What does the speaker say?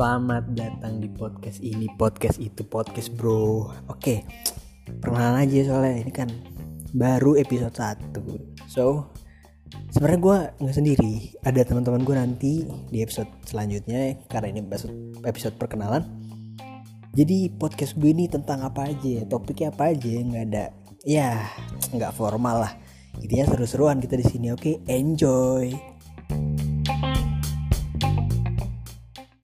Selamat datang di podcast ini, podcast itu, podcast bro. Oke, perkenalan aja soalnya ini kan baru episode 1 So, sebenarnya gue nggak sendiri. Ada teman-teman gue nanti di episode selanjutnya karena ini episode, perkenalan. Jadi podcast gue ini tentang apa aja, ya? topiknya apa aja, ya? nggak ada, ya nggak formal lah. Intinya seru-seruan kita di sini. Oke, enjoy.